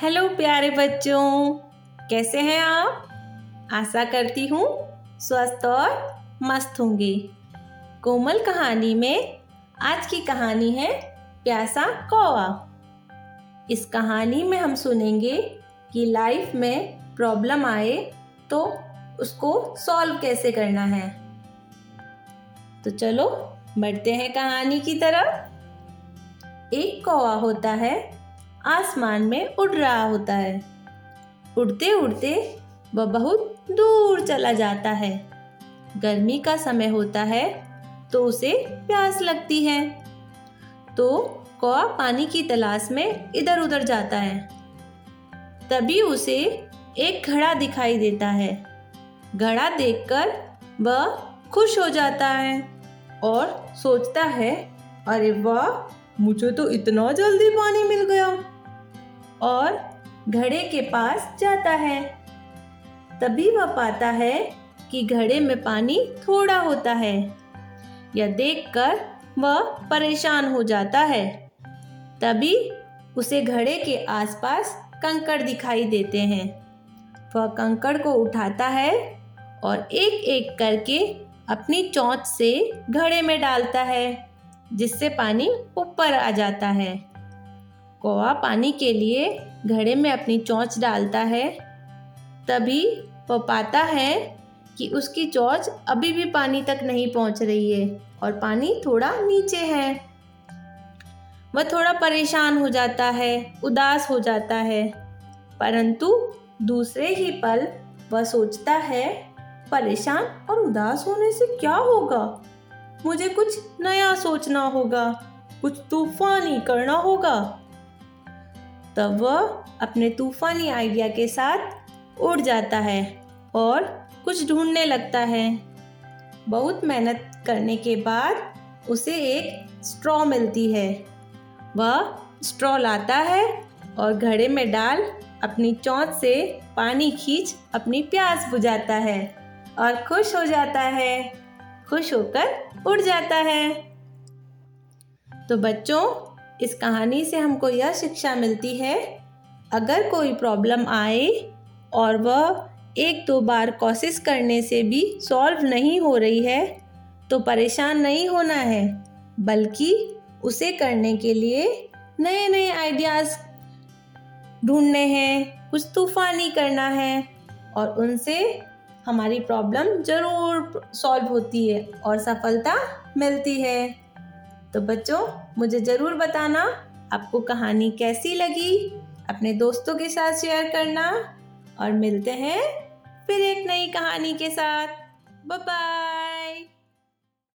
Hello प्यारे बच्चों, कैसे हैं आप? आशा करती हूँ स्वस्थ और मस्त होंगे। कोमल कहानी में आज की कहानी है प्यासा कौवा। इस कहानी में हम सुनेंगे कि लाइफ में प्रॉब्लम आए तो उसको सॉल्व कैसे करना है। तो चलो, बढ़ते हैं कहानी की तरफ़। एक कौवा होता है आसमान में उड़ रहा होता है। उड़ते उड़ते वह बहुत दूर चला जाता है। गर्मी का समय होता है तो उसे प्यास लगती है। तो कौआ पानी की तलाश में इधर उधर जाता है। तभी उसे एक घड़ा दिखाई देता है। घड़ा देखकर वह खुश हो जाता है और सोचता है, अरे वाह, मुझे तो इतना जल्दी पानी मिल गया। और घड़े के पास जाता है। तभी वह पाता है कि घड़े में पानी थोड़ा होता है। यह देखकर वह परेशान हो जाता है। तभी उसे घड़े के आसपास कंकड़ दिखाई देते हैं। वह कंकड़ को उठाता है और एक एक करके अपनी चोंच से घड़े में डालता है, जिससे पानी ऊपर आ जाता है। कौवा पानी के लिए घड़े में अपनी चोंच डालता है। तभी वह पाता है कि उसकी चोंच अभी भी पानी तक नहीं पहुँच रही है और पानी थोड़ा नीचे है। वह थोड़ा परेशान हो जाता है, उदास हो जाता है। परंतु दूसरे ही पल वह सोचता है, परेशान और उदास होने से क्या होगा? मुझे कुछ नया सोचना होगा, कुछ तूफानी करना होगा। तब वह अपने तूफानी आइडिया के साथ उड़ जाता है और कुछ ढूँढने लगता है। बहुत मेहनत करने के बाद उसे एक स्ट्रॉ मिलती है। वह स्ट्रॉ लाता है और घड़े में डाल अपनी चौंच से पानी खींच अपनी प्यास बुझाता है और खुश हो जाता है। खुश होकर उड़ जाता है। तो बच्चों इस कहानी से हमको यह शिक्षा मिलती है, अगर कोई प्रॉब्लम आए और वह एक दो बार कोशिश करने से भी सॉल्व नहीं हो रही है तो परेशान नहीं होना है, बल्कि उसे करने के लिए नए नए आइडियाज़ ढूँढने हैं, कुछ तूफानी करना है और उनसे हमारी प्रॉब्लम ज़रूर सॉल्व होती है और सफलता मिलती है। तो बच्चों, मुझे ज़रूर बताना आपको कहानी कैसी लगी। अपने दोस्तों के साथ शेयर करना और मिलते हैं फिर एक नई कहानी के साथ। बाय